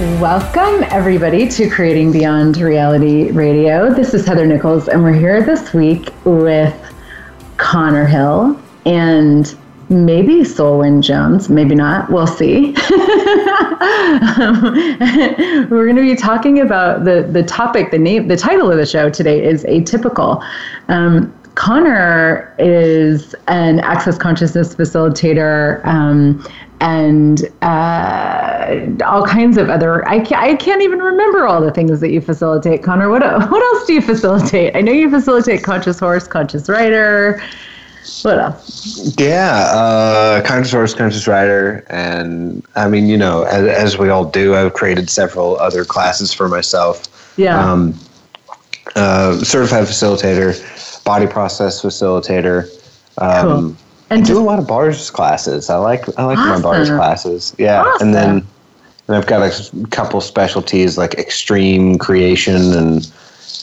Welcome, everybody, to Creating Beyond Reality Radio. This is Heather Nichols, and we're here this week with Connor Hill and maybe Solwyn Jones, maybe not. We'll see. um, we're going to be talking about the the topic, the name, the title of the show today is atypical. Um, Connor is an access consciousness facilitator um, and uh, all kinds of other. I can't, I can't even remember all the things that you facilitate, Connor. What what else do you facilitate? I know you facilitate conscious horse, conscious rider. What else? Yeah, uh, conscious horse, conscious rider, and I mean, you know, as, as, we all do, I've created several other classes for myself. Yeah. Um, uh, certified facilitator body process facilitator. Um, cool. And I do a lot of bars classes. I like I like awesome. my bars classes. Yeah, awesome. and then and I've got a couple specialties like extreme creation and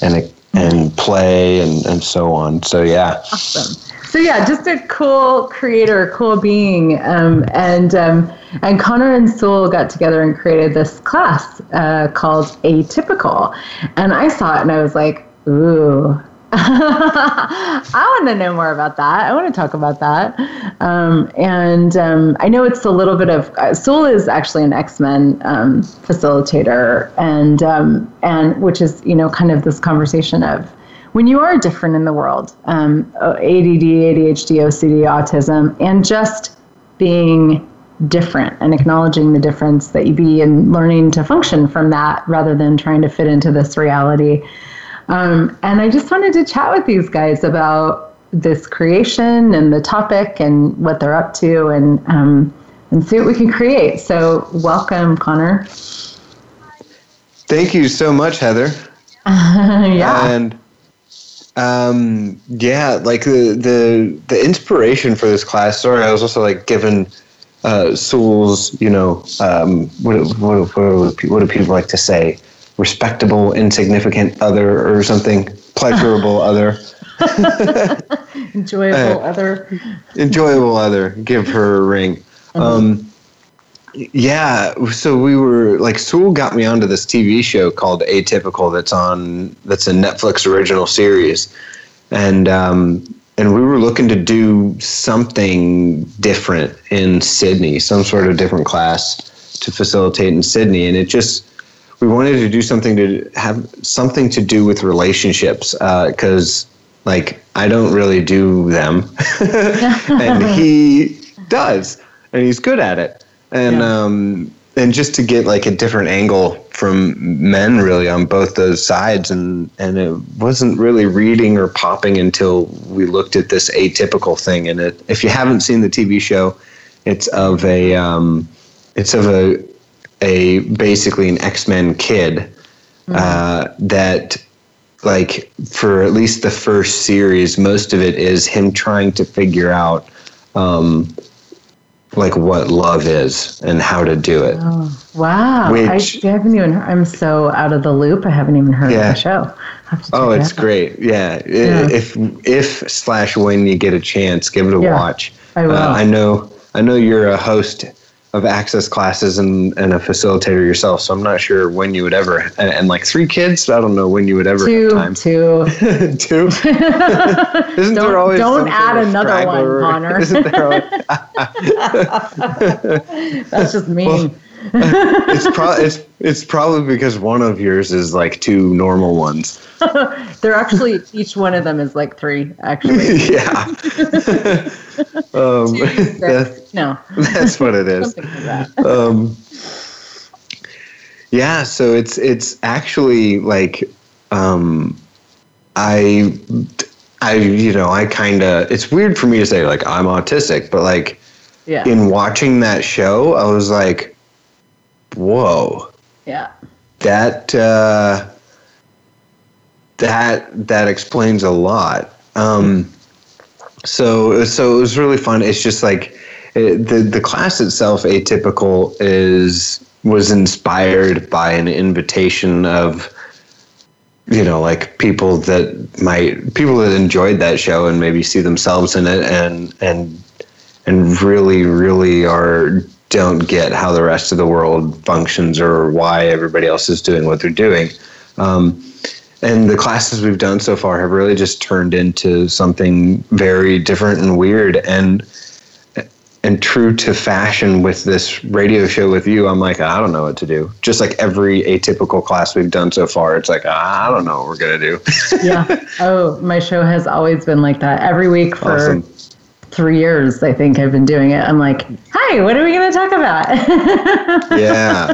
and and play and and so on. So yeah. Awesome. So yeah, just a cool creator, cool being, um, and um, and Connor and Sewell got together and created this class uh, called Atypical, and I saw it and I was like, ooh, I want to know more about that. I want to talk about that. Um, and um, I know it's a little bit of uh, is actually an X Men um, facilitator, and um, and which is you know kind of this conversation of when you are different in the world, um, ADD, ADHD, OCD, autism, and just being different and acknowledging the difference that you be and learning to function from that rather than trying to fit into this reality. Um, and I just wanted to chat with these guys about this creation and the topic and what they're up to and um, and see what we can create. So welcome, Connor. Thank you so much, Heather. Yeah. And um, yeah, like the the the inspiration for this class. Sorry, I was also like given uh, Sewell's, you know, um, what, what, what, what do people like to say? Respectable, insignificant other or something, pleasurable other. enjoyable uh, other. Enjoyable other. Give her a ring. Uh-huh. Um, yeah, so we were like Sewell got me onto this TV show called Atypical that's on that's a Netflix original series, and um, and we were looking to do something different in Sydney, some sort of different class to facilitate in Sydney, and it just we wanted to do something to have something to do with relationships because uh, like I don't really do them, and he does, and he's good at it, and yeah. um, and just to get like a different angle from men really on both those sides, and and it wasn't really reading or popping until we looked at this atypical thing, and it. If you haven't seen the TV show, it's of a um, it's of a a basically an X Men kid mm-hmm. uh, that like for at least the first series, most of it is him trying to figure out um, like what love is and how to do it. Oh, wow! Which, I haven't even. I'm so out of the loop. I haven't even heard yeah. of the show. Oh, it's great. Yeah. yeah. If if slash when you get a chance, give it a yeah, watch. I will. Uh, I know. I know you're a host of access classes and, and a facilitator yourself. So I'm not sure when you would ever and, and like three kids. I don't know when you would ever two, have time. Two, two. Isn't don't, there always don't add another one, Connor? Isn't there? Always, That's just mean. Well, it's, pro- it's it's probably because one of yours is like two normal ones. They're actually each one of them is like three. Actually, yeah. Um, that's, no, that's what it is. Like um, yeah, so it's it's actually like um, I I you know I kind of it's weird for me to say like I'm autistic, but like yeah. in watching that show, I was like whoa. Yeah. That uh, that that explains a lot. Um, so so it was really fun. It's just like it, the the class itself, atypical, is was inspired by an invitation of you know like people that might people that enjoyed that show and maybe see themselves in it and and and really really are don't get how the rest of the world functions or why everybody else is doing what they're doing um, and the classes we've done so far have really just turned into something very different and weird and and true to fashion with this radio show with you, I'm like, I don't know what to do. Just like every atypical class we've done so far, it's like, I don't know what we're going to do. yeah. Oh, my show has always been like that. Every week for awesome three years, I think I've been doing it. I'm like, hi, what are we going to talk about? yeah.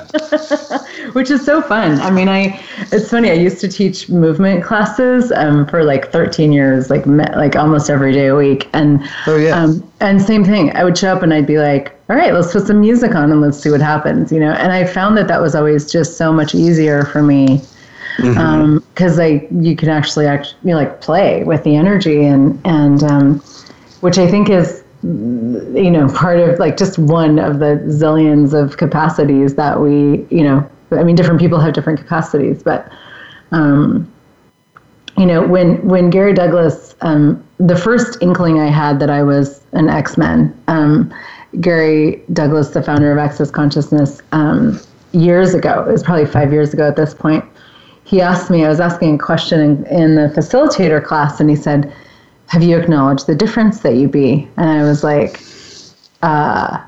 Which is so fun. I mean, I, it's funny. I used to teach movement classes um, for like 13 years, like, like almost every day a week. And, oh, yeah. Um, and same thing. I would show up and I'd be like, all right, let's put some music on and let's see what happens, you know? And I found that that was always just so much easier for me because mm-hmm. um, I you can actually actually you know, like play with the energy and and um, which I think is you know part of like just one of the zillions of capacities that we you know I mean different people have different capacities but um, you know when when Gary Douglas um, the first inkling I had that I was an X Men um, Gary Douglas the founder of Access Consciousness um, years ago it was probably five years ago at this point he asked me I was asking a question in, in the facilitator class and he said have you acknowledged the difference that you be? And I was like, uh,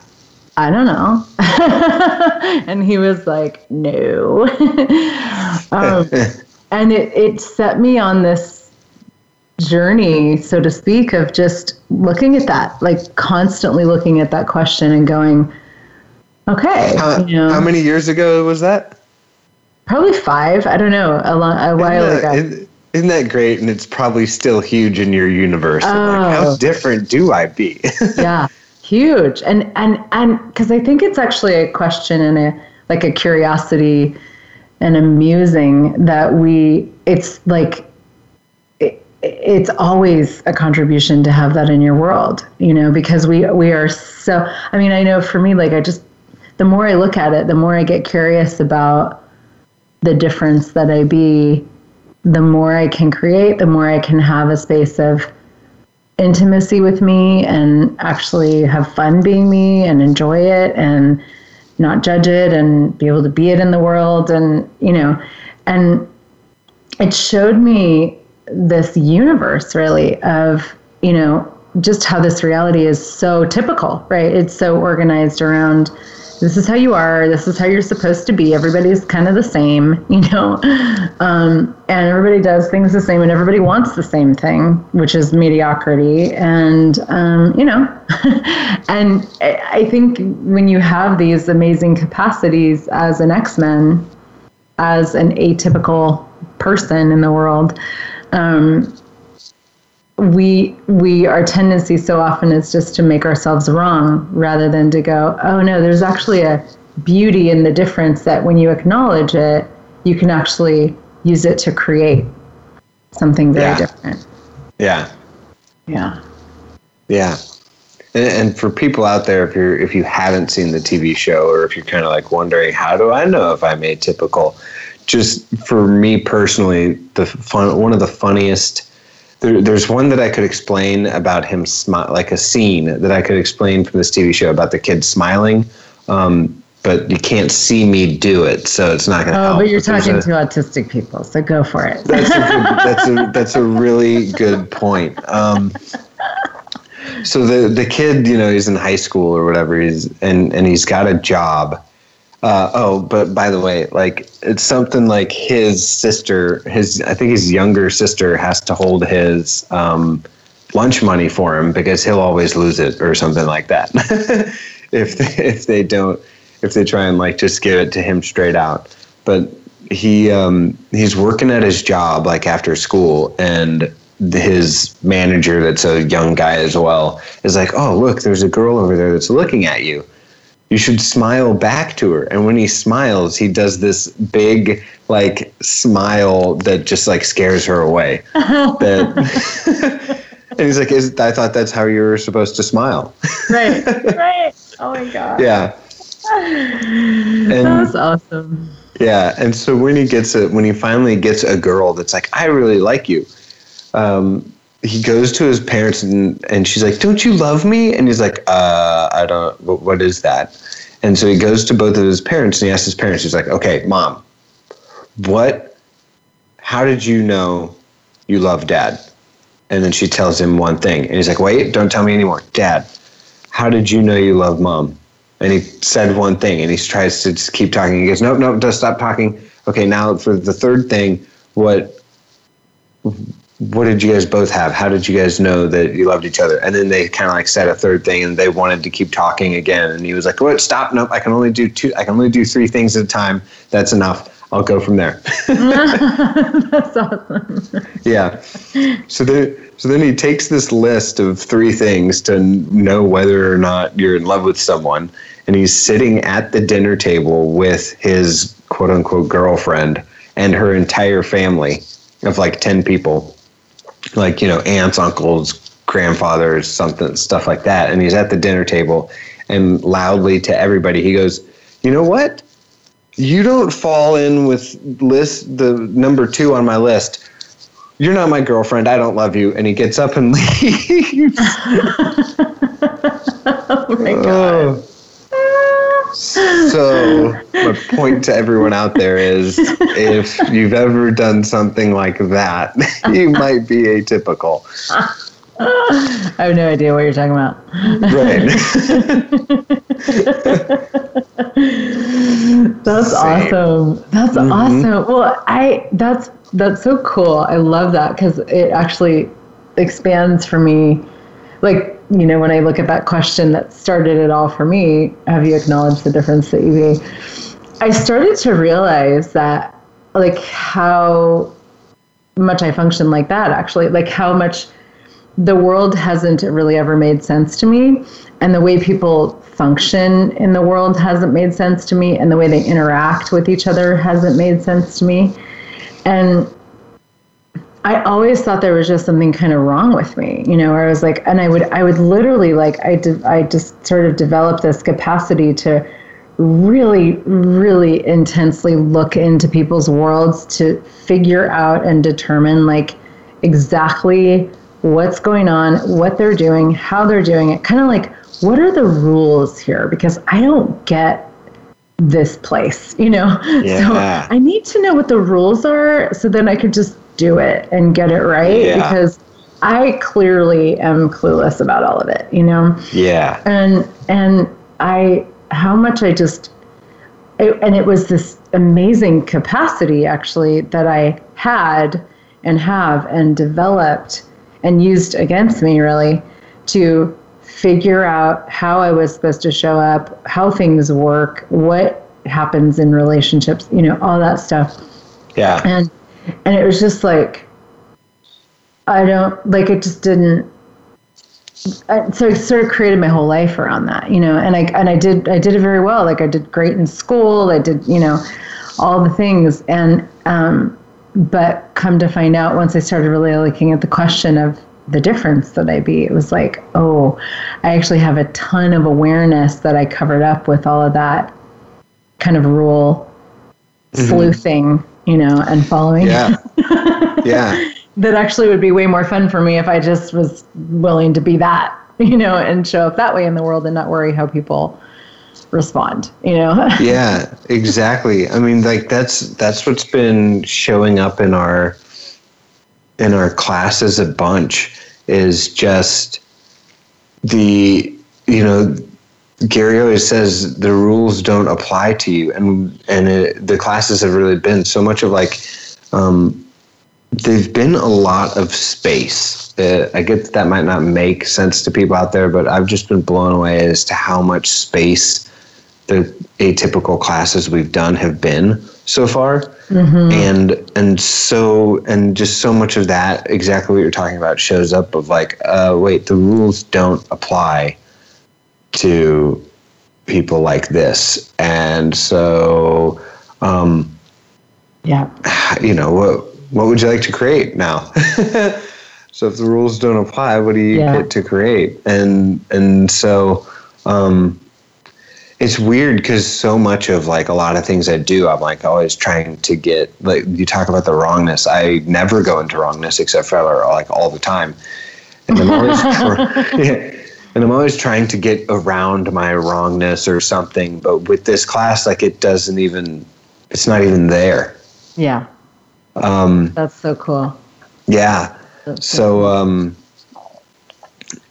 I don't know. and he was like, no. um, and it, it set me on this journey, so to speak, of just looking at that, like constantly looking at that question and going, okay. How, you know, how many years ago was that? Probably five. I don't know. A, long, a while ago. Isn't that great? And it's probably still huge in your universe. Oh. Like, how oh. different do I be? yeah, huge. And and and because I think it's actually a question and a like a curiosity and amusing that we. It's like it, it's always a contribution to have that in your world, you know, because we we are so. I mean, I know for me, like I just the more I look at it, the more I get curious about the difference that I be the more I can create, the more I can have a space of intimacy with me and actually have fun being me and enjoy it and not judge it and be able to be it in the world and you know and it showed me this universe really of you know just how this reality is so typical right? It's so organized around this is how you are this is how you're supposed to be everybody's kind of the same you know? Um, and everybody does things the same and everybody wants the same thing which is mediocrity and um, you know? And i think when you have these amazing capacities as an x-men as an atypical person in the world um, we we our tendency so often is just to make ourselves wrong rather than to go oh no there's actually a beauty in the difference that when you acknowledge it you can actually use it to create something very yeah. different. Yeah. Yeah. Yeah. And, and for people out there if you're if you haven't seen the tv show or if you're kind of like wondering how do i know if i'm atypical? Just for me personally the fun one of the funniest there, there's one that I could explain about him smile, like a scene that I could explain from this TV show about the kid smiling. Um, but you can't see me do it, so it's not going to oh, help. but you're talking a, to autistic people, so go for it. That's a, that's a, that's a really good point. Um, so the the kid, you know, he's in high school or whatever, he's and and he's got a job, uh, oh, but by the way, like it's something like his sister, his I think his younger sister has to hold his um, lunch money for him because he'll always lose it or something like that. if they, if they don't, if they try and like just give it to him straight out, but he um, he's working at his job like after school and his manager that's a young guy as well is like oh look there's a girl over there that's looking at you you should smile back to her. And when he smiles, he does this big like smile that just like scares her away. that and he's like, Is, I thought that's how you were supposed to smile. Right. right. Oh my god. Yeah. And, that's awesome. Yeah, and so when he gets it, when he finally gets a girl that's like, I really like you, um, he goes to his parents and, and she's like, "Don't you love me?" And he's like, "Uh, I don't. What, what is that?" And so he goes to both of his parents and he asks his parents. He's like, "Okay, mom, what? How did you know you love dad?" And then she tells him one thing, and he's like, "Wait, don't tell me anymore, Dad. How did you know you love mom?" And he said one thing, and he tries to just keep talking. He goes, "Nope, nope, just stop talking." Okay, now for the third thing, what? What did you guys both have? How did you guys know that you loved each other? And then they kind of like said a third thing, and they wanted to keep talking again. And he was like, "What? Stop! Nope. I can only do two. I can only do three things at a time. That's enough. I'll go from there." That's awesome. Yeah. So then, so then he takes this list of three things to know whether or not you're in love with someone, and he's sitting at the dinner table with his quote unquote girlfriend and her entire family of like ten people like you know aunts uncles grandfathers something stuff like that. And he's at the dinner table and loudly to everybody he goes you know what? You don't fall in with list the number two on my list. You're not my girlfriend. I don't love you. And he gets up and leaves. Oh my god oh. So my point to everyone out there is if you've ever done something like that you might be atypical I have no idea what you're talking about. right that's Same. awesome. That's Mhm. awesome. Well, I that's that's so cool. I love that because it actually expands for me. Like you know, when I look at that question that started it all for me, have you acknowledged the difference that you made? I started to realize that like how much I function like that actually, like how much the world hasn't really ever made sense to me and the way people function in the world hasn't made sense to me and the way they interact with each other hasn't made sense to me and I always thought there was just something kind of wrong with me, you know, where I was like, and I would, I would literally like, I did, I just sort of developed this capacity to really, really intensely look into people's worlds to figure out and determine like exactly what's going on, what they're doing, how they're doing it, kind of like, what are the rules here? Because I don't get this place, you know? Yeah. So I need to know what the rules are so then I could just do it and get it right Yeah. because I clearly am clueless about all of it, you know? yeah and and i how much i just it, and it was this amazing capacity actually that i had and have and developed and used against me really to figure out how i was supposed to show up how things work what happens in relationships you know all that stuff yeah and and it was just like i don't like it just didn't I, so I sort of created my whole life around that, you know, and I and I did I did it very well. Like I did great in school. I did you know all the things, and um, but come to find out once I started really looking at the question of the difference that I be, it was like, oh, I actually have a ton of awareness that I covered up with all of that kind of rule sleuthing, you know, and following. Yeah. Yeah. That actually would be way more fun for me if I just was willing to be that, you know, and show up that way in the world and not worry how people respond, you know. yeah exactly. I mean like that's that's what's been showing up in our in our classes a bunch is just the you know gary always says the rules don't apply to you and and it, the classes have really been so much of like um they've been a lot of space. Uh, i get that, that might not make sense to people out there but i've just been blown away as to how much space the atypical classes we've done have been so far. And and so and just so much of that exactly what you're talking about shows up of like uh, wait the rules don't apply to people like this. And so, um, yeah, you know, what, what would you like to create now? so if the rules don't apply, what do you Yeah. get to create? And, and so, um, it's weird because so much of like a lot of things I do, I'm like always trying to get like you talk about the wrongness. I never go into wrongness except for like all the time, and I'm always yeah, and I'm always trying to get around my wrongness or something. But with this class, like it doesn't even, it's not even there. yeah, Um, that's so cool. yeah. That's So um,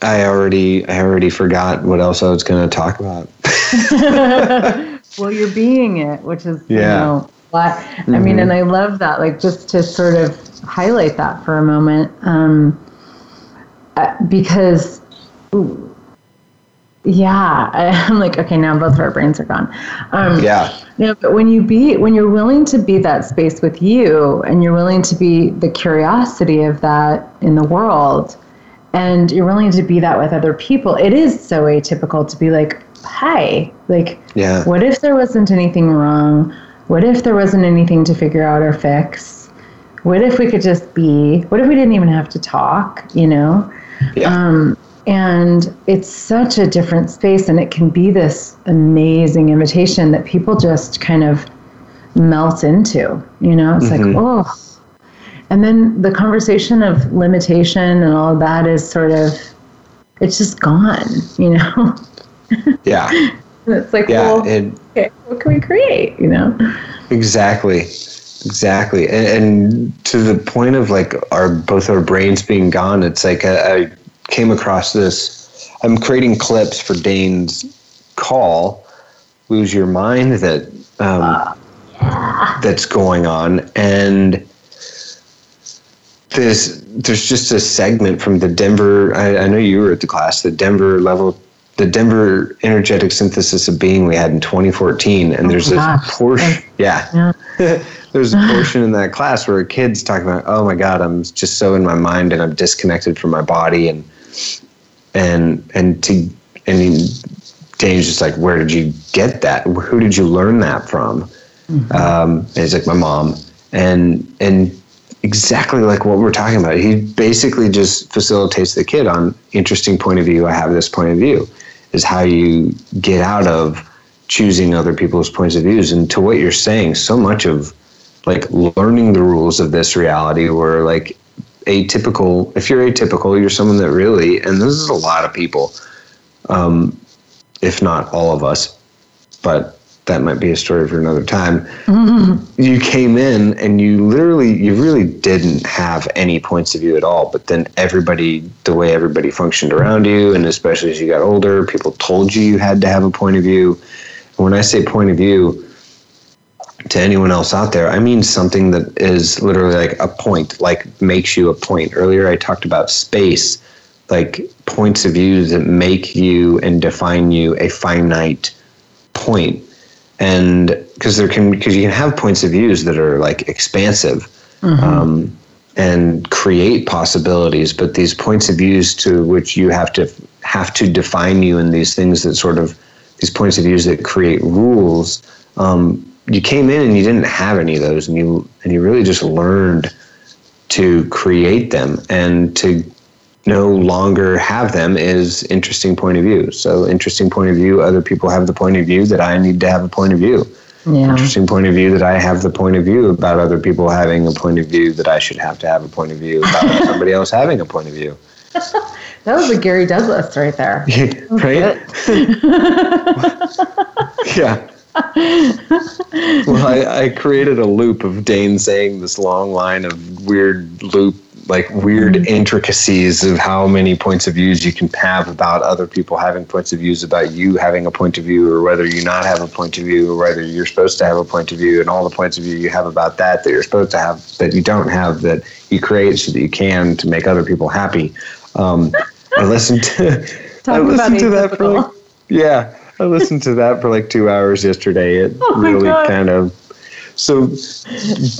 I already I already forgot what else I was going to talk about. well, you're being it, which is you Yeah. know what I mean, and I love that. Like just to sort of highlight that for a moment, um, uh, because. ooh, yeah, I'm like, okay, now both of our brains are gone. Um, Yeah. No, but when you be when you're willing to be that space with you and you're willing to be the curiosity of that in the world and you're willing to be that with other people, it is so atypical to be like, hi, like Yeah. what if there wasn't anything wrong? What if there wasn't anything to figure out or fix? What if we could just be? What if we didn't even have to talk, you know? Yeah. Um, and it's such a different space, and it can be this amazing invitation that people just kind of melt into. You know, it's Mhm. like, oh. And then the conversation of limitation and all of that is sort of, it's just gone, you know? yeah. it's like, Yeah. well, It, okay, what can we create, you know? Exactly. Exactly. And, and to the point of like our both our brains being gone, it's like I, I came across this. I'm creating clips for Dane's call, Lose Your Mind, that um, that's going on. And there's, there's just a segment from the Denver, I, I know you were at the class, the Denver level, the Denver energetic synthesis of being we had in 2014. And there's this gosh. portion, yeah. Yeah. There's a portion in that class where a kid's talking about, oh my God, I'm just so in my mind and I'm disconnected from my body and and and to and he, Dane's just like, where did you get that? Who did you learn that from? Um, and he's like, my mom, and and exactly like what we're talking about. He basically just facilitates the kid on interesting point of view. I have this point of view, is how you get out of choosing other people's points of views. And to what you're saying, so much of like learning the rules of this reality where like atypical if you're atypical you're someone that really and this is a lot of people um, if not all of us but that might be a story for another time. You came in and you literally you really didn't have any points of view at all but then everybody the way everybody functioned around you and especially as you got older people told you you had to have a point of view. And when i say point of view to anyone else out there, I mean something that is literally like a point, like makes you a point. Earlier, I talked about space, like points of view that make you and define you a finite point. And because there can, because you can have points of views that are like expansive um, and create possibilities, but these points of views to which you have to have to define you in these things that sort of these points of views that create rules. Um, you came in and you didn't have any of those and you and you really just learned to create them. And to no longer have them is interesting point of view. So interesting point of view other people have the point of view that i need to have a point of view. Yeah. interesting point of view that i have the point of view about other people having a point of view that i should have to have a point of view about somebody else having a point of view. That was a Gary Douglas right there. right? Yeah well, I, I created a loop of Dane saying this long line of weird loop, like weird intricacies of how many points of views you can have about other people having points of views about you having a point of view, or whether you not have a point of view, or whether you're supposed to have a point of view, and all the points of view you have about that that you're supposed to have that you don't have that you create so that you can to make other people happy. Um, I listened to I listened to that for like yeah, I listened to that for like two hours yesterday. It Oh really God. kind of. So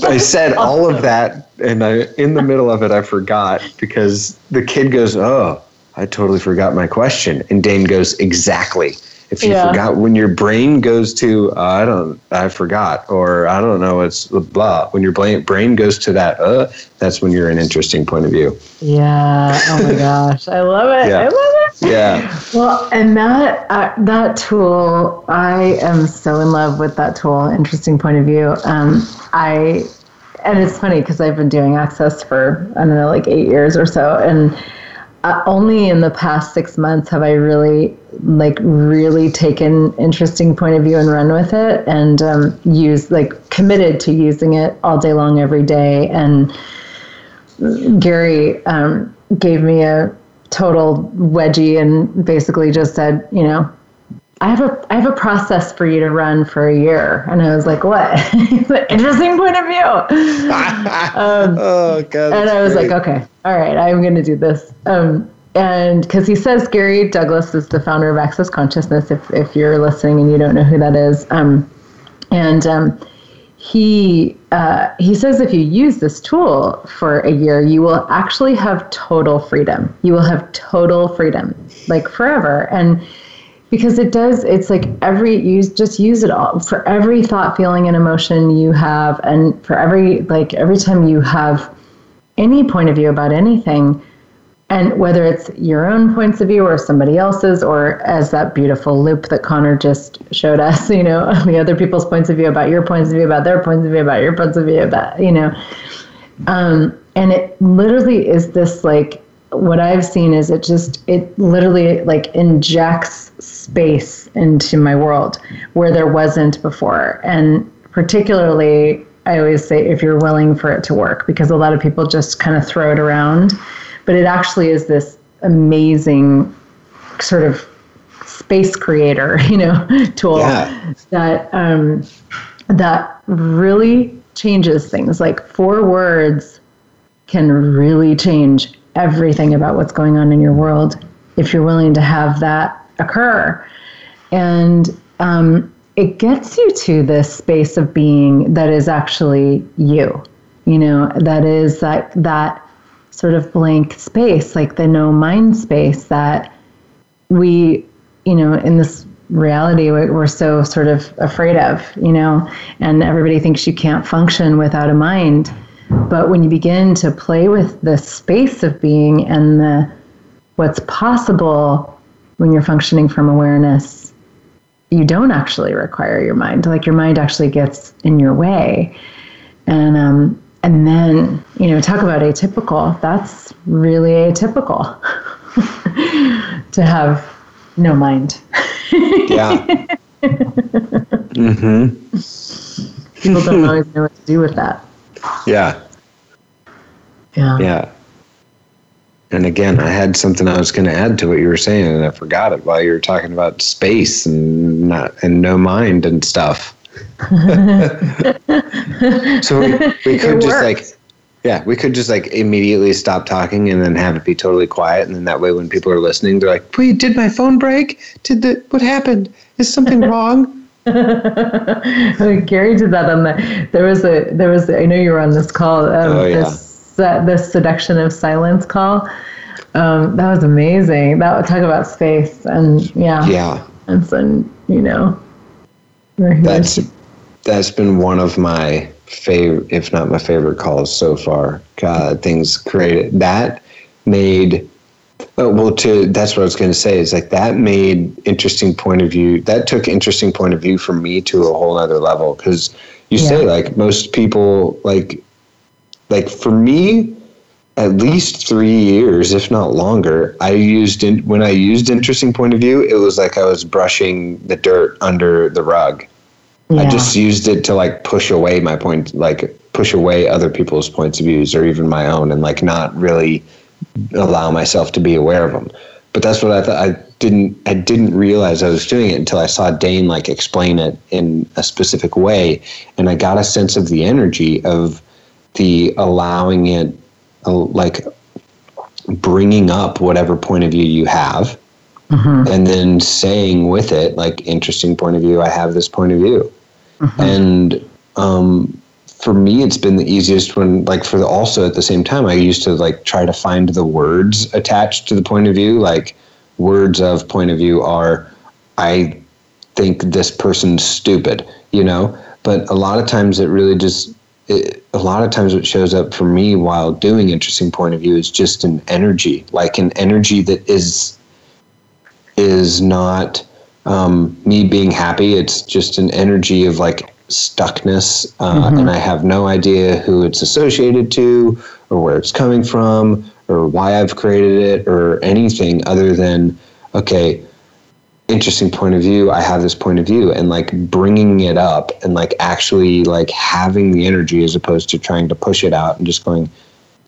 I said all of that, and I in the middle of it I forgot because the kid goes, "Oh, I totally forgot my question," and Dane goes, "Exactly." if you Yeah. forgot when your brain goes to uh, I don't I forgot or I don't know it's blah when your brain brain goes to that uh that's when you're an interesting point of view. Yeah. Oh my gosh. I love it. Yeah. I love it. Yeah. Well, and that uh, that tool, I am so in love with that tool. Interesting point of view. Um, I and it's funny because I've been doing access for I don't know like eight years or so, and uh, only in the past six months have I really like really taken interesting point of view and run with it and um, used like committed to using it all day long every day and Gary um, gave me a total wedgie and basically just said, you know, I have a I have a process for you to run for a year, and I was like, what? Interesting point of view. Um, oh god. and I was like, okay, all right, I'm going to do this. Um, and because he says Gary Douglas is the founder of Access Consciousness, if if you're listening and you don't know who that is, um, and um, he uh, he says if you use this tool for a year, you will actually have total freedom. You will have total freedom, like forever, and because it does it's like every you just use it all for every thought feeling and emotion you have and for every like every time you have any point of view about anything and whether it's your own points of view or somebody else's or as that beautiful loop that connor just showed us you know the other people's points of view about your points of view about their points of view about your points of view about you know um, and it literally is this like what I've seen is it just it literally like injects space into my world where there wasn't before. And particularly I always say if you're willing for it to work because a lot of people just kind of throw it around. But it actually is this amazing sort of space creator, you know, tool Yeah. that um, that really changes things. Like four words can really change everything about what's going on in your world if you're willing to have that occur. And um, it gets you to this space of being that is actually you. You know, that is that that sort of blank space, like the no mind space that we, you know, in this reality we- we're so sort of afraid of, you know, and everybody thinks you can't function without a mind. But when you begin to play with the space of being and the what's possible when you're functioning from awareness, you don't actually require your mind. Like your mind actually gets in your way. And um, and then, you know, talk about atypical. That's really atypical to have no mind. Yeah. mm-hmm. People don't always know what to do with that. Yeah. Yeah. Yeah. And again, I had something I was going to add to what you were saying, and I forgot it while you were talking about space and not and no mind and stuff. so we, we could just like, yeah, we could just like immediately stop talking and then have it be totally quiet, and then that way, when people are listening, they're like, "Wait, did my phone break? Did the what happened? Is something wrong?" Gary did that on the. There was a. There was. I know you were on this call. Um, Oh, yeah. This uh, this seduction of silence call. Um, that was amazing. That would talk about space and yeah. Yeah. And so you know. We're That's that's been one of my favorite, if not my favorite calls so far. God, things created that made. uh, Well, to that's what I was going to say is like that made interesting point of view. That took interesting point of view for me to a whole other level because you say like most people like like for me at least three years, if not longer. I used in, when I used interesting point of view, it was like I was brushing the dirt under the rug. I just used it to like push away my point, like push away other people's points of views or even my own, and like not really allow myself to be aware of them. But that's what I thought. I didn't. I didn't realize I was doing it until I saw Dane like explain it in a specific way, and I got a sense of the energy of the allowing it, like bringing up whatever point of view you have Mhm. and then saying with it like interesting point of view i have this point of view and um, for me it's been the easiest when like for the also at the same time i used to like try to find the words attached to the point of view like words of point of view are I think this person's stupid, you know. But a lot of times it really just it, a lot of times what shows up for me while doing interesting point of view is just an energy, like an energy that is is not um, me being happy. It's just an energy of like stuckness, uh, mm-hmm. and I have no idea who it's associated to or where it's coming from or why I've created it or anything other than okay interesting point of view. I have this point of view and like bringing it up and like actually like having the energy as opposed to trying to push it out and just going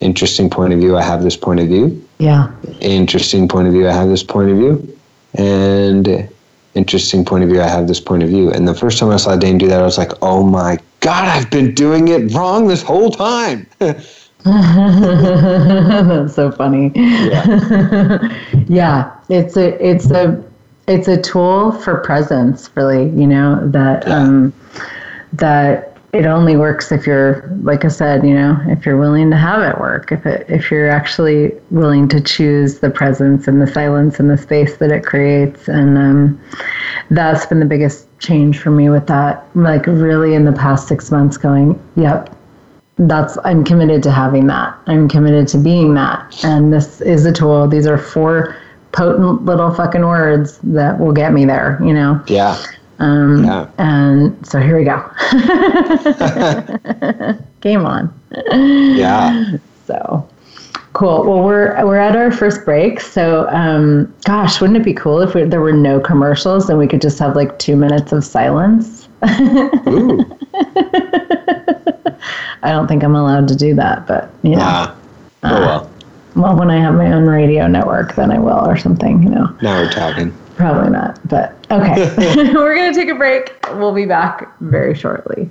interesting point of view i have this point of view. Yeah. Interesting point of view i have this point of view. And interesting point of view i have this point of view. And the first time i saw dane do that i was like oh my god i've been doing it wrong this whole time. That's so funny. Yeah. yeah, it's a it's a it's a tool for presence, really. You know that yeah. um, that it only works if you're, like I said, you know, if you're willing to have it work. If it if you're actually willing to choose the presence and the silence and the space that it creates, and um, that's been the biggest change for me with that. Like really, in the past six months, going, yep. That's I'm committed to having that. I'm committed to being that. And this is a tool. These are four potent little fucking words that will get me there, you know? Yeah. Um, yeah. And so here we go. Game on. Yeah. So cool. Well, we're we're at our first break. So, um, gosh, wouldn't it be cool if we, there were no commercials and we could just have like two minutes of silence? Ooh. I don't think I'm allowed to do that, but yeah. Ah. Oh well. Well, when I have my own radio network, then I will, or something, you know. Now we're talking. Probably not, but okay. we're going to take a break. We'll be back very shortly.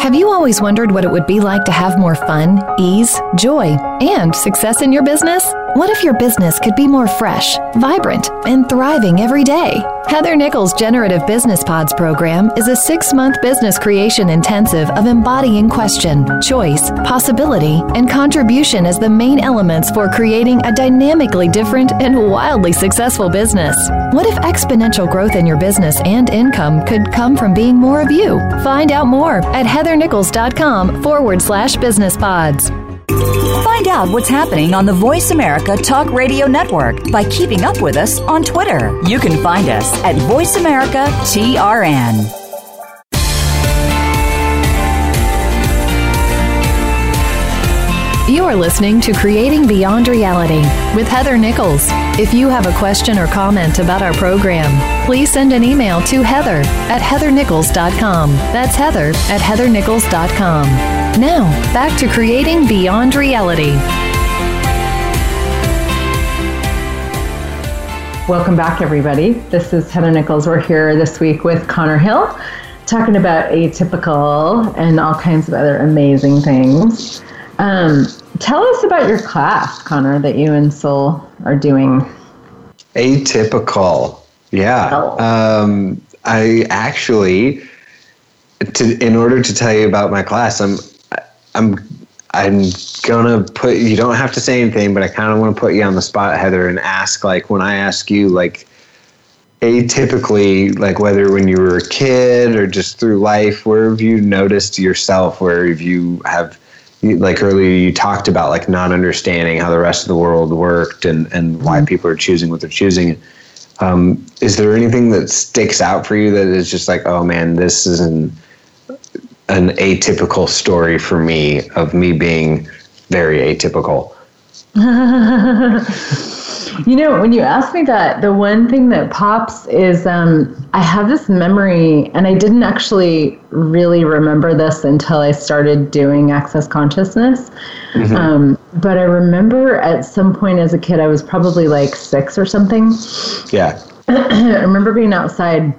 Have you always wondered what it would be like to have more fun, ease, joy, and success in your business? What if your business could be more fresh, vibrant, and thriving every day? Heather Nichols' Generative Business Pods program is a six month business creation intensive of embodying question, choice, possibility, and contribution as the main elements for creating a dynamically different and wildly successful business. What if exponential growth in your business and income could come from being more of you? Find out more at heathernichols.com forward slash business pods. Find out what's happening on the Voice America Talk Radio Network by keeping up with us on Twitter. You can find us at Voice America TRN. You're listening to Creating Beyond Reality with Heather Nichols. If you have a question or comment about our program, please send an email to heather at heathernichols.com. That's heather at heathernichols.com. Now, back to Creating Beyond Reality. Welcome back, everybody. This is Heather Nichols. We're here this week with Connor Hill talking about atypical and all kinds of other amazing things. Um, tell us about your class, Connor, that you and Soul are doing. Atypical. Yeah. Oh. Um, I actually, to, in order to tell you about my class, I'm, I'm, I'm gonna put. You don't have to say anything, but I kind of want to put you on the spot, Heather, and ask like when I ask you like atypically, like whether when you were a kid or just through life, where have you noticed yourself? Where have you have like earlier you talked about like not understanding how the rest of the world worked and and why people are choosing what they're choosing. Um, is there anything that sticks out for you that is just like, oh man, this is an an atypical story for me of me being very atypical? You know, when you ask me that, the one thing that pops is um, I have this memory, and I didn't actually really remember this until I started doing Access Consciousness. Um, but I remember at some point as a kid, I was probably like six or something. Yeah. I remember being outside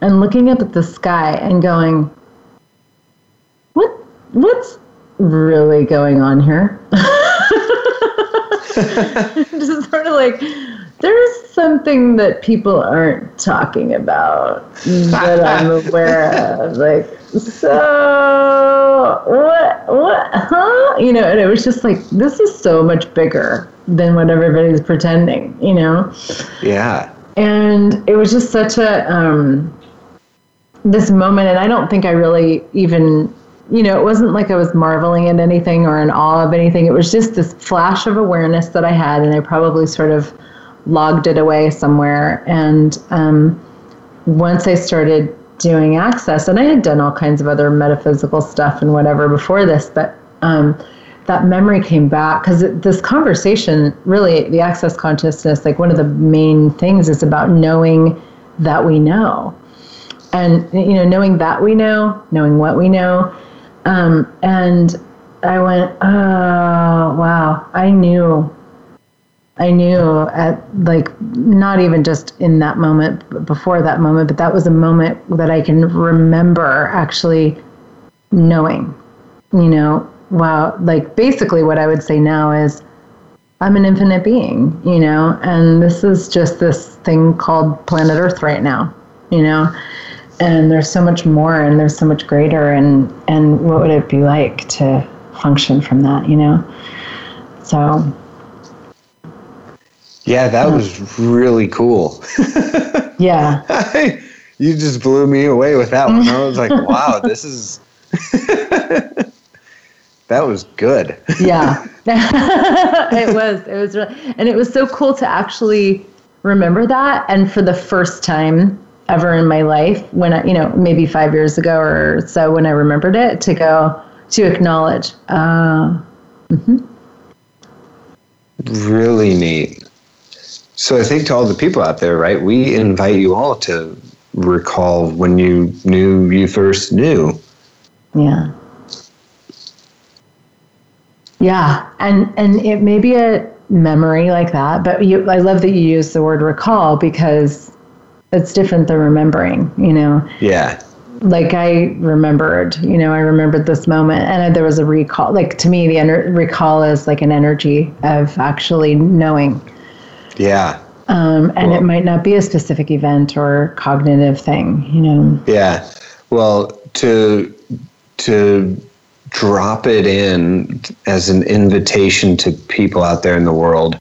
and looking up at the sky and going, "What? What's really going on here?" Just sort of like there's something that people aren't talking about that I'm aware of. Like, so what? What? Huh? You know, and it was just like this is so much bigger than what everybody's pretending. You know Yeah. and it was just such a um, this moment and i don't think i really even you know it wasn't like i was marveling at anything or in awe of anything. It was just this flash of awareness that i had and i probably sort of logged it away somewhere. And um, once i started doing access and i had done all kinds of other metaphysical stuff and whatever before this but um, that memory came back because this conversation really the access consciousness like one of the main things is about knowing that we know. And you know knowing that we know knowing what we know um, and i went oh wow. I knew i knew at like not even just in that moment but before that moment but that was a moment that i can remember actually knowing you know? Wow. Like basically what i would say now is i'm an infinite being you know? And this is just this thing called planet earth right now you know and there's so much more and there's so much greater and and what would it be like to function from that you know so Yeah, that was really cool. yeah you just blew me away with that one. I was like, wow, this is that was good. yeah it was it was really, and it was so cool to actually remember that and for the first time ever in my life when i you know maybe five years ago or so when i remembered it to go to acknowledge uh, Really neat. So I think to all the people out there, right, we invite you all to recall when you knew you first knew. Yeah. Yeah, and and it may be a memory like that, but you, I love that you use the word recall because it's different than remembering. You know, Yeah. like I remembered. You know, I remembered this moment, and there was a recall. Like to me, the ener- recall is like an energy of actually knowing, Yeah. um, and it might not be a specific event or cognitive thing. You know. Yeah. Well, to to drop it in as an invitation to people out there in the world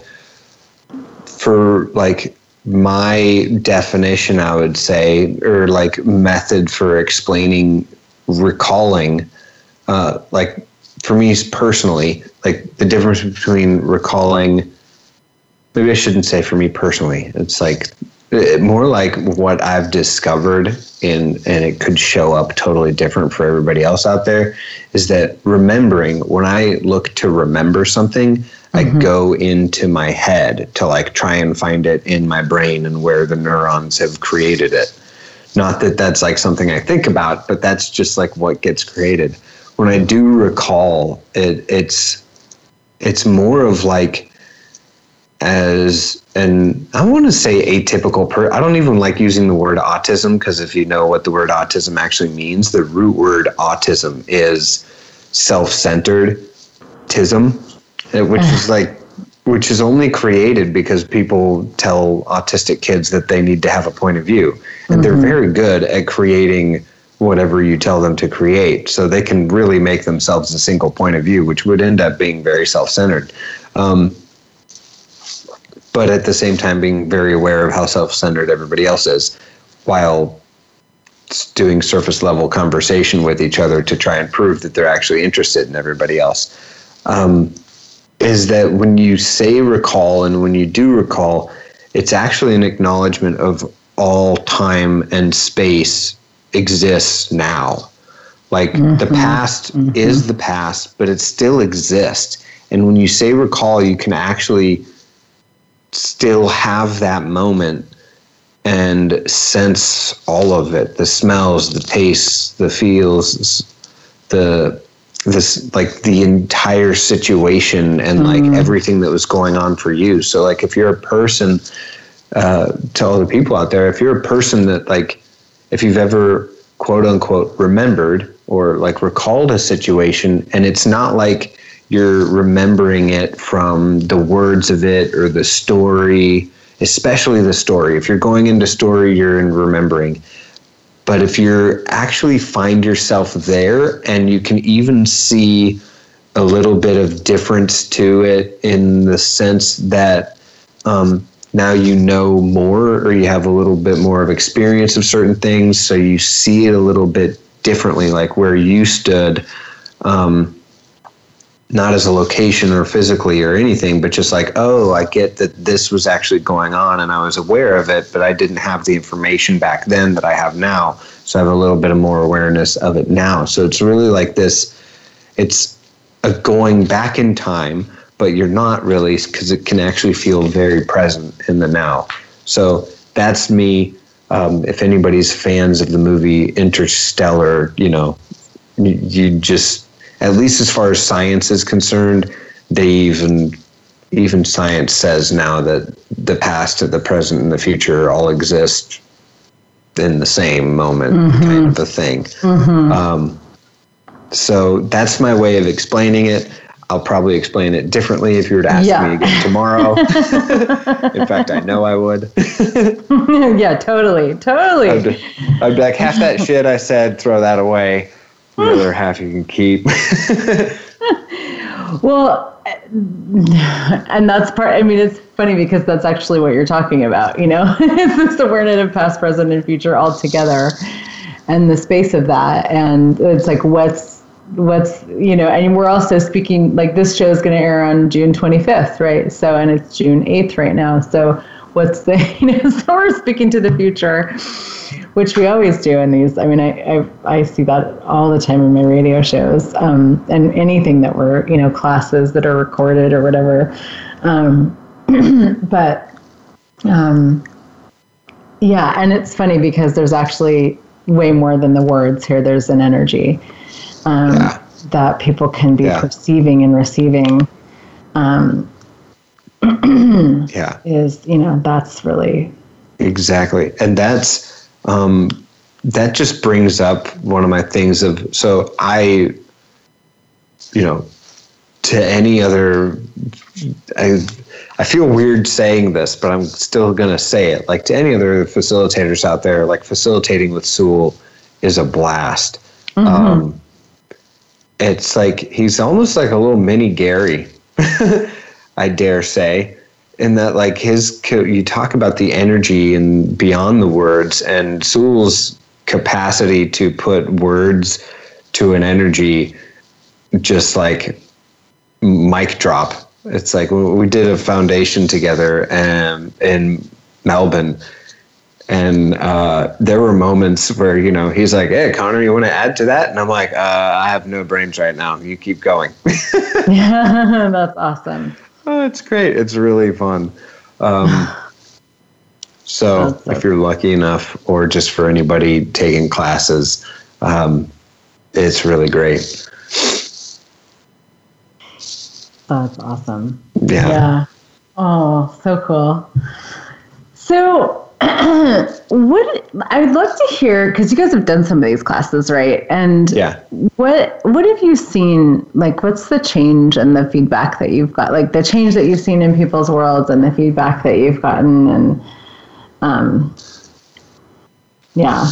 for like my definition I would say or like method for explaining recalling uh, like for me personally like the difference between recalling maybe I shouldn't say for me personally it's like more like what I've discovered in and it could show up totally different for everybody else out there is that remembering when I look to remember something mm-hmm. I go into my head to like try and find it in my brain and where the neurons have created it. Not that that's like something I think about but that's just like what gets created. When I do recall it it's it's more of like as and I want to say atypical per I don't even like using the word autism because if you know what the word autism actually means, the root word autism is self-centered tism, which is like which is only created because people tell autistic kids that they need to have a point of view. And mm-hmm. they're very good at creating whatever you tell them to create. So they can really make themselves a single point of view, which would end up being very self centered. Um, but at the same time being very aware of how self-centered everybody else is while doing surface level conversation with each other to try and prove that they're actually interested in everybody else um, is that when you say recall and when you do recall it's actually an acknowledgement of all time and space exists now like mm-hmm. the past mm-hmm. is the past but it still exists and when you say recall you can actually still have that moment and sense all of it the smells the tastes the feels the this like the entire situation and like mm. everything that was going on for you so like if you're a person uh, to all the people out there if you're a person that like if you've ever quote unquote remembered or like recalled a situation and it's not like you're remembering it from the words of it or the story, especially the story. If you're going into story, you're in remembering. But if you actually find yourself there and you can even see a little bit of difference to it in the sense that um, now you know more or you have a little bit more of experience of certain things, so you see it a little bit differently, like where you stood. Um, not as a location or physically or anything, but just like, oh, I get that this was actually going on and I was aware of it, but I didn't have the information back then that I have now. So I have a little bit of more awareness of it now. So it's really like this it's a going back in time, but you're not really because it can actually feel very present in the now. So that's me. Um, if anybody's fans of the movie Interstellar, you know, you, you just at least as far as science is concerned, they even even science says now that the past, the present, and the future all exist in the same moment, mm-hmm. kind of a thing. Mm-hmm. Um, so that's my way of explaining it. I'll probably explain it differently if you were to ask yeah. me again tomorrow. in fact, I know I would. yeah, totally, totally. I'd, I'd be like, half that shit I said, throw that away the other half you can keep. well, uh, and that's part. I mean, it's funny because that's actually what you're talking about. You know, it's this awareness of past, present, and future all together, and the space of that. And it's like what's what's you know, and we're also speaking like this show is going to air on June 25th, right? So, and it's June 8th right now. So, what's the you know? So we're speaking to the future which we always do in these. I mean, I, I, I see that all the time in my radio shows um, and anything that we're, you know, classes that are recorded or whatever. Um, but um, yeah, and it's funny because there's actually way more than the words here. There's an energy um, yeah. that people can be yeah. perceiving and receiving. Um, yeah. Is, you know, that's really. Exactly. And that's, um, that just brings up one of my things of so I, you know, to any other, I, I feel weird saying this, but I'm still gonna say it. Like to any other facilitators out there, like facilitating with Sewell is a blast. Mm-hmm. Um, it's like he's almost like a little mini Gary, I dare say in that like his you talk about the energy and beyond the words and Sewell's capacity to put words to an energy just like mic drop it's like we did a foundation together um, in Melbourne And uh, there were moments where you know he's like, "Hey, Connor, you want to add to that?" And I'm like, uh, "I have no brains right now. You keep going." yeah, that's awesome. Oh, it's great. It's really fun. Um, so, if you're lucky enough, or just for anybody taking classes, um, it's really great. That's awesome. Yeah. Yeah. Oh, so cool. So, what I would love to hear because you guys have done some of these classes, right? And Yeah. what what have you seen? Like, what's the change and the feedback that you've got? Like the change that you've seen in people's worlds and the feedback that you've gotten, and um, yeah.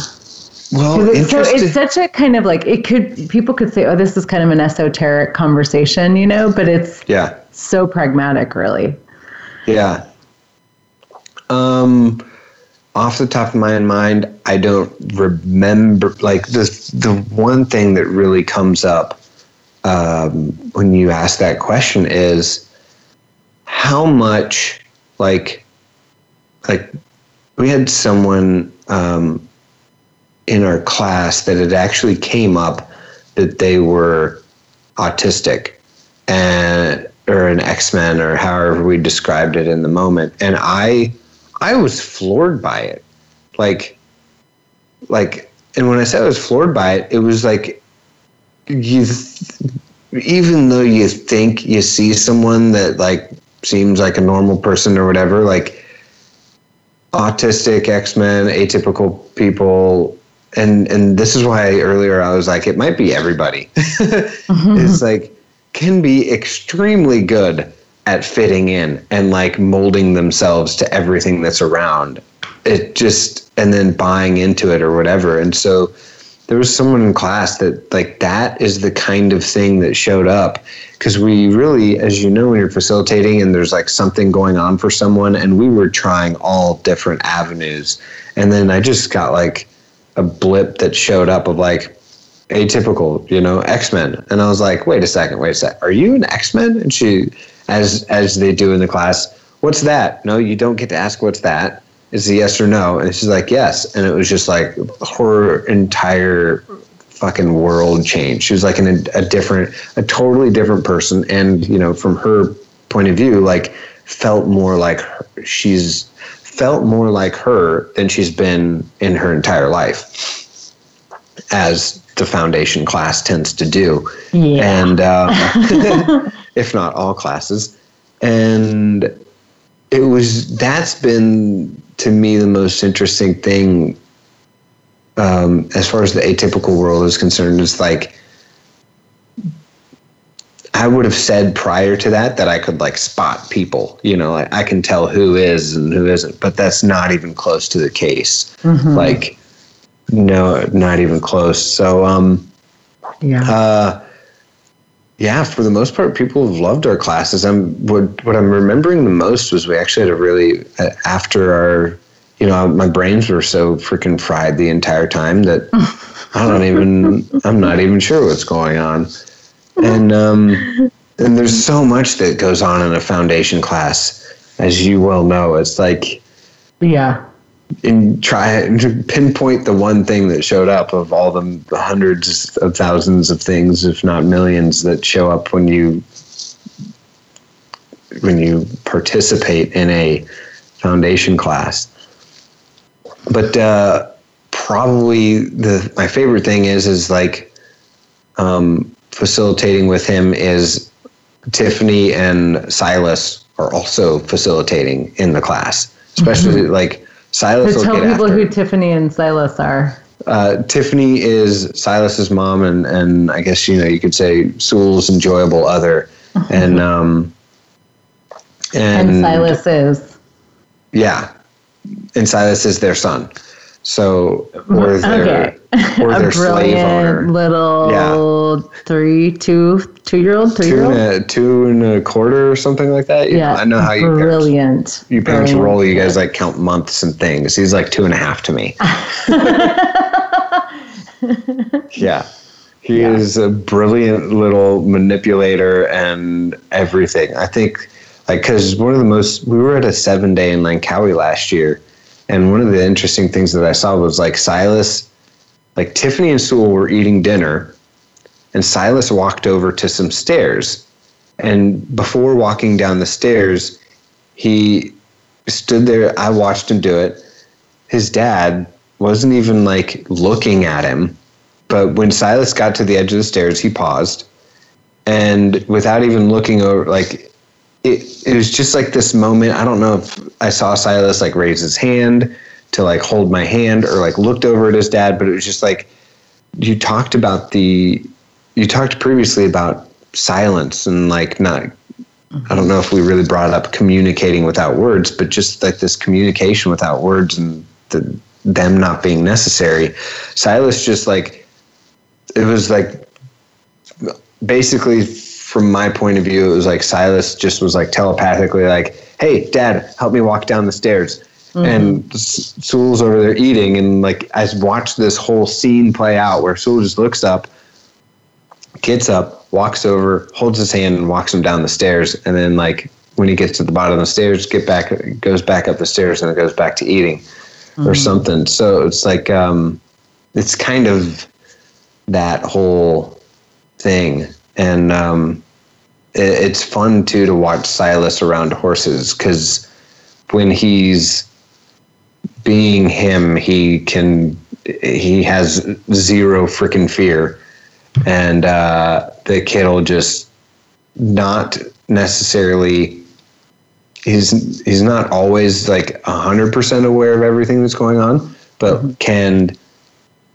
Well, it's, so it's such a kind of like it could people could say, oh, this is kind of an esoteric conversation, you know, but it's yeah. so pragmatic, really. Yeah. Um, off the top of my mind, I don't remember. Like the the one thing that really comes up um, when you ask that question is how much like like we had someone um, in our class that it actually came up that they were autistic and or an X-Men or however we described it in the moment and I I was floored by it. Like like and when I said I was floored by it it was like you even though you think you see someone that like seems like a normal person or whatever like autistic x-men atypical people and and this is why earlier i was like it might be everybody. Mm-hmm. It's like can be extremely good at fitting in and like molding themselves to everything that's around. It just and then buying into it or whatever. And so there was someone in class that like that is the kind of thing that showed up. Because we really as you know when you're facilitating and there's like something going on for someone and we were trying all different avenues. And then i just got like a blip that showed up of like atypical you know x-men. And i was like wait a second wait a sec. Are you an x-men? And she as as they do in the class what's that? No you don't get to ask what's that. It's a yes or no? And she's like yes. And it was just like her entire fucking world changed. She was like in a, a different a totally different person. And you know from her point of view like felt more like her, she's felt more like her than she's been in her entire life as the foundation class tends to do. Yeah. and uh, if not all classes and it was that's been to me the most interesting thing um, as far as the atypical world is concerned is like I would have said prior to that that I could like spot people, you know, like I can tell who is and who isn't, but that's not even close to the case. Like, no, not even close. So, um, Yeah. uh, yeah, for the most part, people have loved our classes. I'm what what I'm remembering the most was we actually had a really uh, after our, you know, my brains were so freaking fried the entire time that I don't even I'm not even sure what's going on, and um, and there's so much that goes on in a foundation class, as you well know. It's like yeah. And try and pinpoint the one thing that showed up of all the hundreds of thousands of things, if not millions, that show up when you when you participate in a foundation class. But uh, probably the my favorite thing is is like um, facilitating with him is Tiffany and Silas are also facilitating in the class, especially like Silas. So tell people who Tiffany and Silas are. uh, Tiffany is Silas's mom, and and I guess you know you could say Sewell's enjoyable other, and um, and, And, Silas is. yeah, and Silas is their son, so or their Okay. or their slave owner. little three, two, two year old, three Two year and, old. a, two and a quarter or something like that. You Yeah. know, I know how you parents, brilliant. you parents brilliant. roll. You guys like count months and things. He's like two and a half to me. yeah. He is a brilliant little manipulator and everything. I think, like, because one of the most, we were at a seven day in Langkawi last year, And one of the interesting things that I saw was like Silas, like Tiffany and Sewell were eating dinner, and Silas walked over to some stairs. And before walking down the stairs, he stood there. I watched him do it. His dad wasn't even like looking at him. But when Silas got to the edge of the stairs, he paused. And without even looking over, like, it, it was just like this moment. I don't know if I saw Silas like raise his hand to like hold my hand or like looked over at his dad, but it was just like you talked about the you talked previously about silence and like not I don't know if we really brought up communicating without words, but just like this communication without words and the, them not being necessary. Silas just like it was like basically from my point of view, it was like Silas just was like telepathically like, "Hey, Dad, help me walk down the stairs." Mm-hmm. And Sewell's over there eating, and like I watched this whole scene play out where Sewell just looks up, gets up, walks over, holds his hand, and walks him down the stairs. And then like when he gets to the bottom of the stairs, get back, goes back up the stairs, and it goes back to eating mm-hmm. or something. So it's like um, it's kind of that whole thing and um, it, it's fun too to watch Silas around horses because when he's being him, he can he has zero freaking fear, and uh, the kid will just not necessarily. He's he's not always like hundred percent aware of everything that's going on, but mm-hmm. can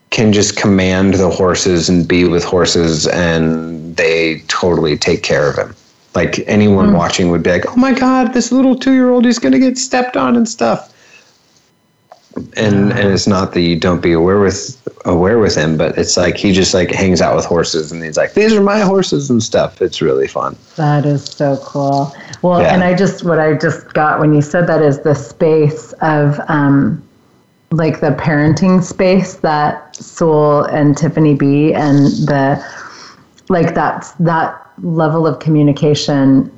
can just command the horses and be with horses and they totally take care of him. Like anyone mm. watching would be like, "Oh my god, this little 2-year-old is going to get stepped on and stuff." And and it's not that you don't be aware with aware with him, but it's like he just like hangs out with horses and he's like, "These are my horses and stuff." It's really fun. That is so cool. Well, yeah. and I just what I just got when you said that is the space of um like the parenting space that Sewell and Tiffany B and the like that's that level of communication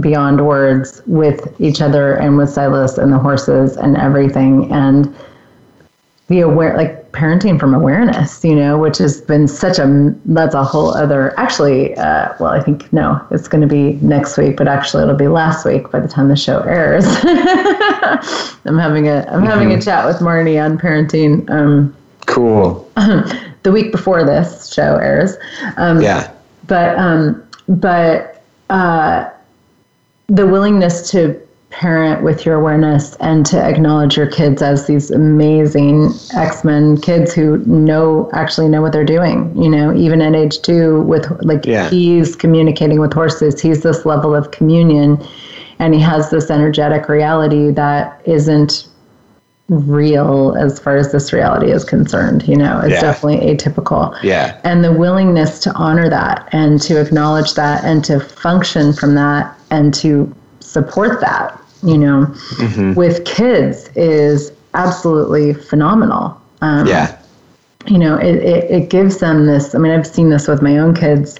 beyond words with each other and with Silas and the horses and everything and the aware like parenting from awareness you know which has been such a that's a whole other actually uh, well i think no it's going to be next week but actually it'll be last week by the time the show airs i'm having a i'm mm-hmm. having a mm-hmm. chat with marnie on parenting um, cool the week before this show airs um, yeah but um, but uh, the willingness to parent with your awareness and to acknowledge your kids as these amazing X-Men kids who know actually know what they're doing, you know, even at age 2 with like yeah. he's communicating with horses, he's this level of communion and he has this energetic reality that isn't real as far as this reality is concerned you know it's yeah. definitely atypical yeah and the willingness to honor that and to acknowledge that and to function from that and to support that, you know, mm-hmm. with kids is absolutely phenomenal. Um, yeah. You know, it, it, it gives them this. I mean, I've seen this with my own kids.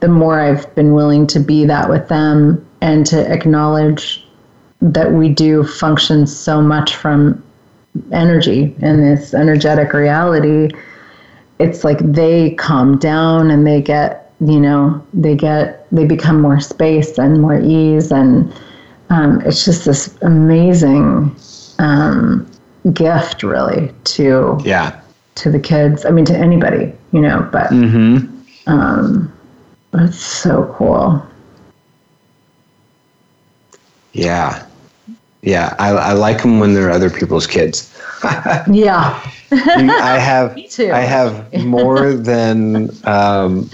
The more I've been willing to be that with them and to acknowledge that we do function so much from energy and this energetic reality, it's like they calm down and they get you know they get they become more space and more ease and um, it's just this amazing um, gift really to yeah. to the kids. I mean to anybody you know but mm-hmm. um, it's so cool. Yeah. Yeah. I, I like them when they're other people's kids. Yeah. I have Me too. i have more than um,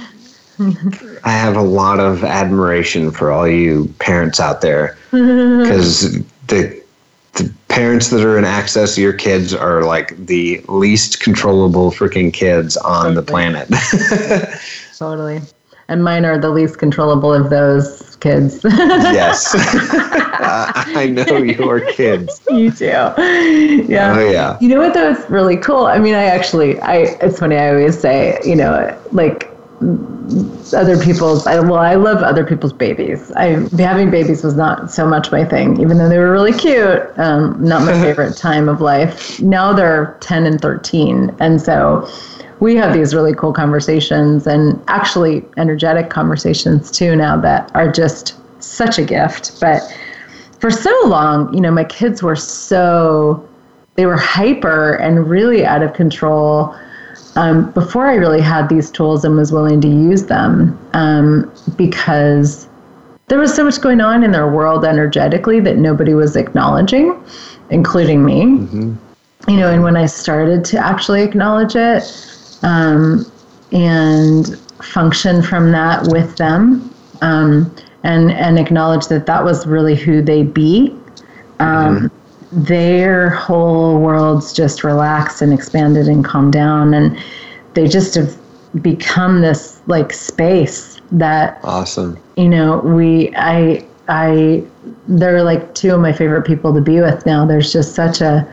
I have a lot of admiration for all you parents out there because the the parents that are in access to your kids are like the least controllable freaking kids on totally. the planet. totally. And mine are the least controllable of those kids. yes. uh, I know your kids. You too. Yeah. Oh, yeah. You know what though? It's really cool. I mean, I actually, I, it's funny. I always say, you know, like other people's I, well i love other people's babies. I having babies was not so much my thing even though they were really cute um, not my favorite time of life. Now they're 10 and 13 and so we have these really cool conversations and actually energetic conversations too now that are just such a gift. But for so long you know my kids were so they were hyper and really out of control um, before I really had these tools and was willing to use them um, because there was so much going on in their world energetically that nobody was acknowledging, including me. Mm-hmm. You know, and when I started to actually acknowledge it um, and function from that with them um, and, and acknowledge that that was really who they be. Um, mm-hmm their whole worlds just relaxed and expanded and calmed down. And they just have become this like space that awesome. you know we i i they're like two of my favorite people to be with now. There's just such a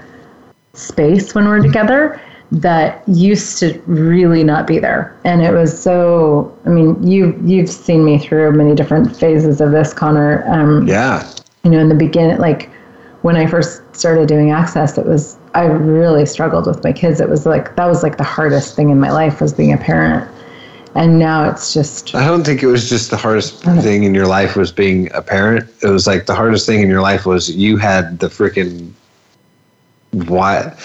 space when we're together that used to really not be there. And it was so i mean you you've seen me through many different phases of this connor. Um yeah. you know in the beginning like when I first started doing access, it was I really struggled with my kids. It was like that was like the hardest thing in my life was being a parent. And now it's just I don't think it was just the hardest thing in your life was being a parent. It was like the hardest thing in your life was you had the freaking what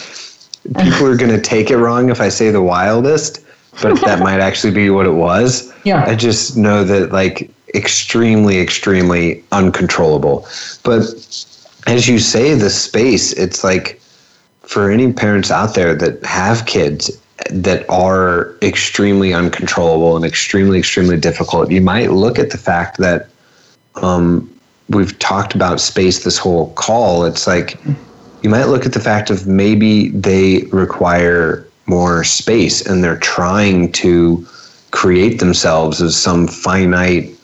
people are going to take it wrong if I say the wildest, but that might actually be what it was. Yeah. I just know that like extremely extremely uncontrollable. But as you say, the space, it's like for any parents out there that have kids that are extremely uncontrollable and extremely, extremely difficult, you might look at the fact that um, we've talked about space this whole call. It's like you might look at the fact of maybe they require more space and they're trying to create themselves as some finite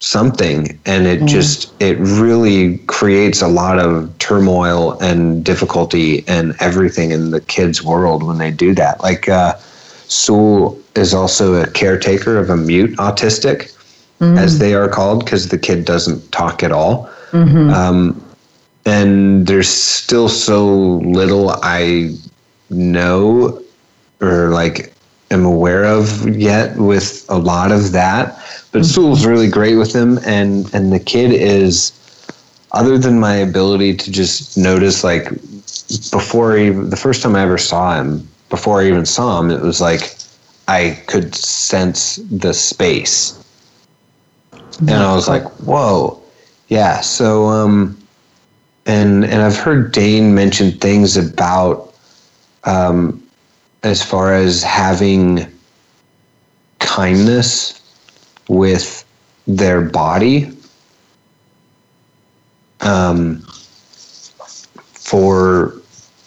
something and it mm. just it really creates a lot of turmoil and difficulty and everything in the kids world when they do that like uh Sewell is also a caretaker of a mute autistic mm. as they are called because the kid doesn't talk at all mm-hmm. um, and there's still so little i know or like am aware of yet with a lot of that. But mm-hmm. Sewell's really great with him, and and the kid is, other than my ability to just notice, like before he, the first time I ever saw him, before I even saw him, it was like I could sense the space, and I was like, whoa, yeah. So um, and and I've heard Dain mention things about um as far as having kindness with their body um, for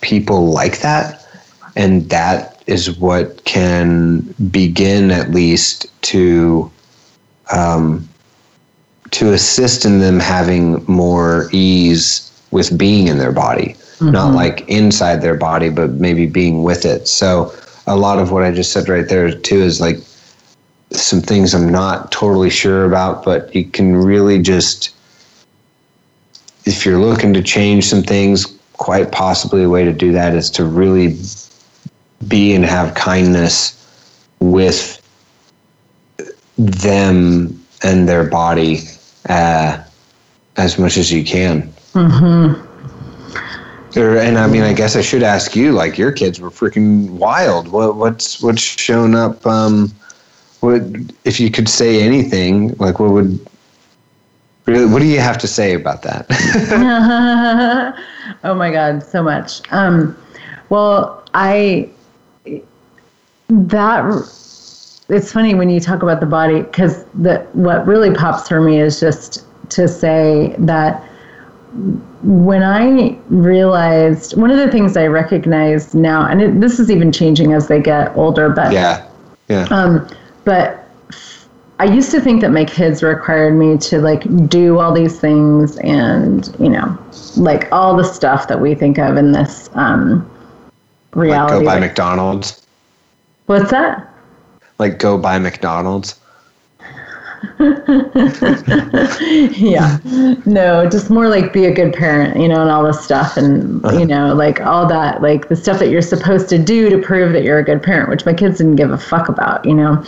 people like that. And that is what can begin at least to um, to assist in them having more ease with being in their body mm-hmm. not like inside their body, but maybe being with it. So a lot of what I just said right there too is like some things I'm not totally sure about, but you can really just, if you're looking to change some things, quite possibly a way to do that is to really be and have kindness with them and their body uh, as much as you can. Mm-hmm. Or, and I mean, I guess I should ask you. Like, your kids were freaking wild. What what's what's shown up? Um, what if you could say anything? Like, what would really? What do you have to say about that? oh my God, so much. Um, well, I that it's funny when you talk about the body because the what really pops for me is just to say that when I realized one of the things I recognize now, and it, this is even changing as they get older, but yeah, yeah. Um, but I used to think that my kids required me to like do all these things and you know, like all the stuff that we think of in this um, reality. Like go buy like, McDonald's. What's that? like go buy McDonald's? yeah. No, just more like be a good parent, you know, and all this stuff and Uh-huh. you know, like all that like the stuff that you're supposed to do to prove that you're a good parent, which my kids didn't give a fuck about, you know.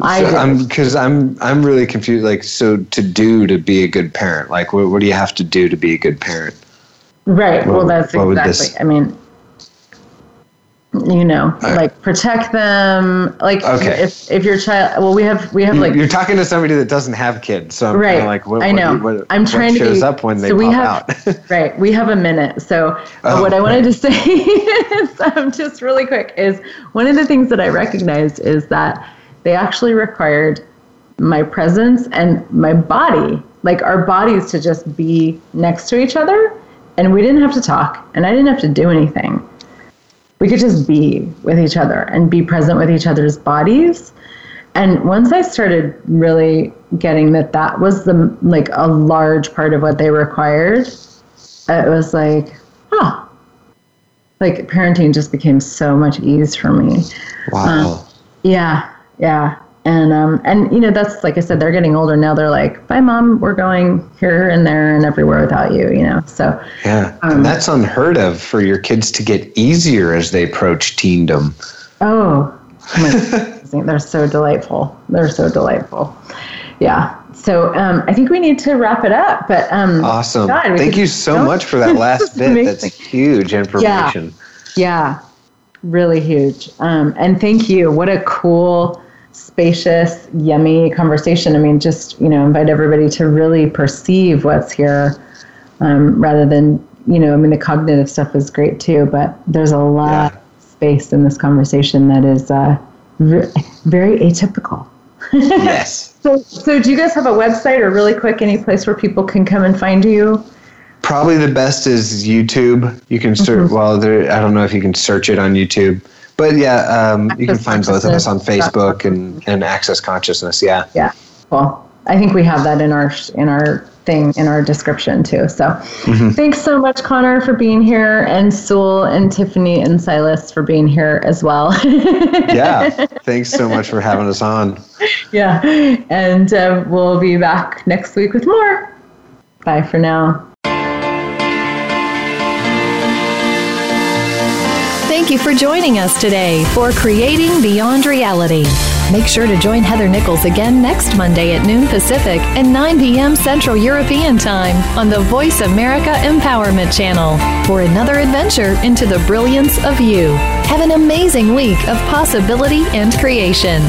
I So. I'm because I'm I'm really confused. Like, so to do to be a good parent, like, what, what do you have to do to be a good parent? Right. What well, that's exactly. this- I mean, you know, I- like protect them. Like Okay. if if your child, well, we have we have like You're talking to somebody that doesn't have kids, so I'm Right. like, what, I know. What, I'm what trying to shows be- up when they so we have- out. right. We have a minute. So Oh, what I wanted right. to say is, um, just really quick, is one of the things that I recognized is that they actually required my presence and my body, like our bodies, to just be next to each other, and we didn't have to talk, and I didn't have to do anything we could just be with each other and be present with each other's bodies. And once i started really getting that that was the like a large part of what they required it was like oh like parenting just became so much ease for me. Wow. Um, yeah yeah and um and you know that's like i said they're getting older now they're like bye mom we're going here and there and everywhere without you you know so yeah. um, and that's unheard of for your kids to get easier as they approach teendom. Oh, they're so delightful. They're so delightful. Yeah. So um, I think we need to wrap it up. But um, Awesome. God, Thank you so much for that last bit. That's amazing. huge information. Yeah, really huge. Um, and thank you. What a cool, spacious, yummy conversation. I mean, just you know, invite everybody to really perceive what's here, um, rather than you know. I mean, the cognitive stuff is great too, but there's a lot Yeah. of space in this conversation that is uh, re- very atypical. yes. So, so do you guys have a website or really quick any place where people can come and find you? Probably the best is YouTube. You can search. Mm-hmm. Well, there. I don't know if you can search it on YouTube, but yeah, um, you can find both of us on Facebook and and Access Consciousness. Yeah. Yeah. Well, I think we have that in our in our thing in our description too. So, Mm-hmm. thanks so much, Connor, for being here, and Sewell and Tiffany and Silas for being here as well. Yeah. Thanks so much for having us on. yeah, and uh, we'll be back next week with more. Bye for now. Thank you for joining us today for Creating Beyond Reality. Make sure to join Heather Nichols again next Monday at noon Pacific and 9 p.m. Central European Time on the Voice America Empowerment Channel for another adventure into the brilliance of you. Have an amazing week of possibility and creation.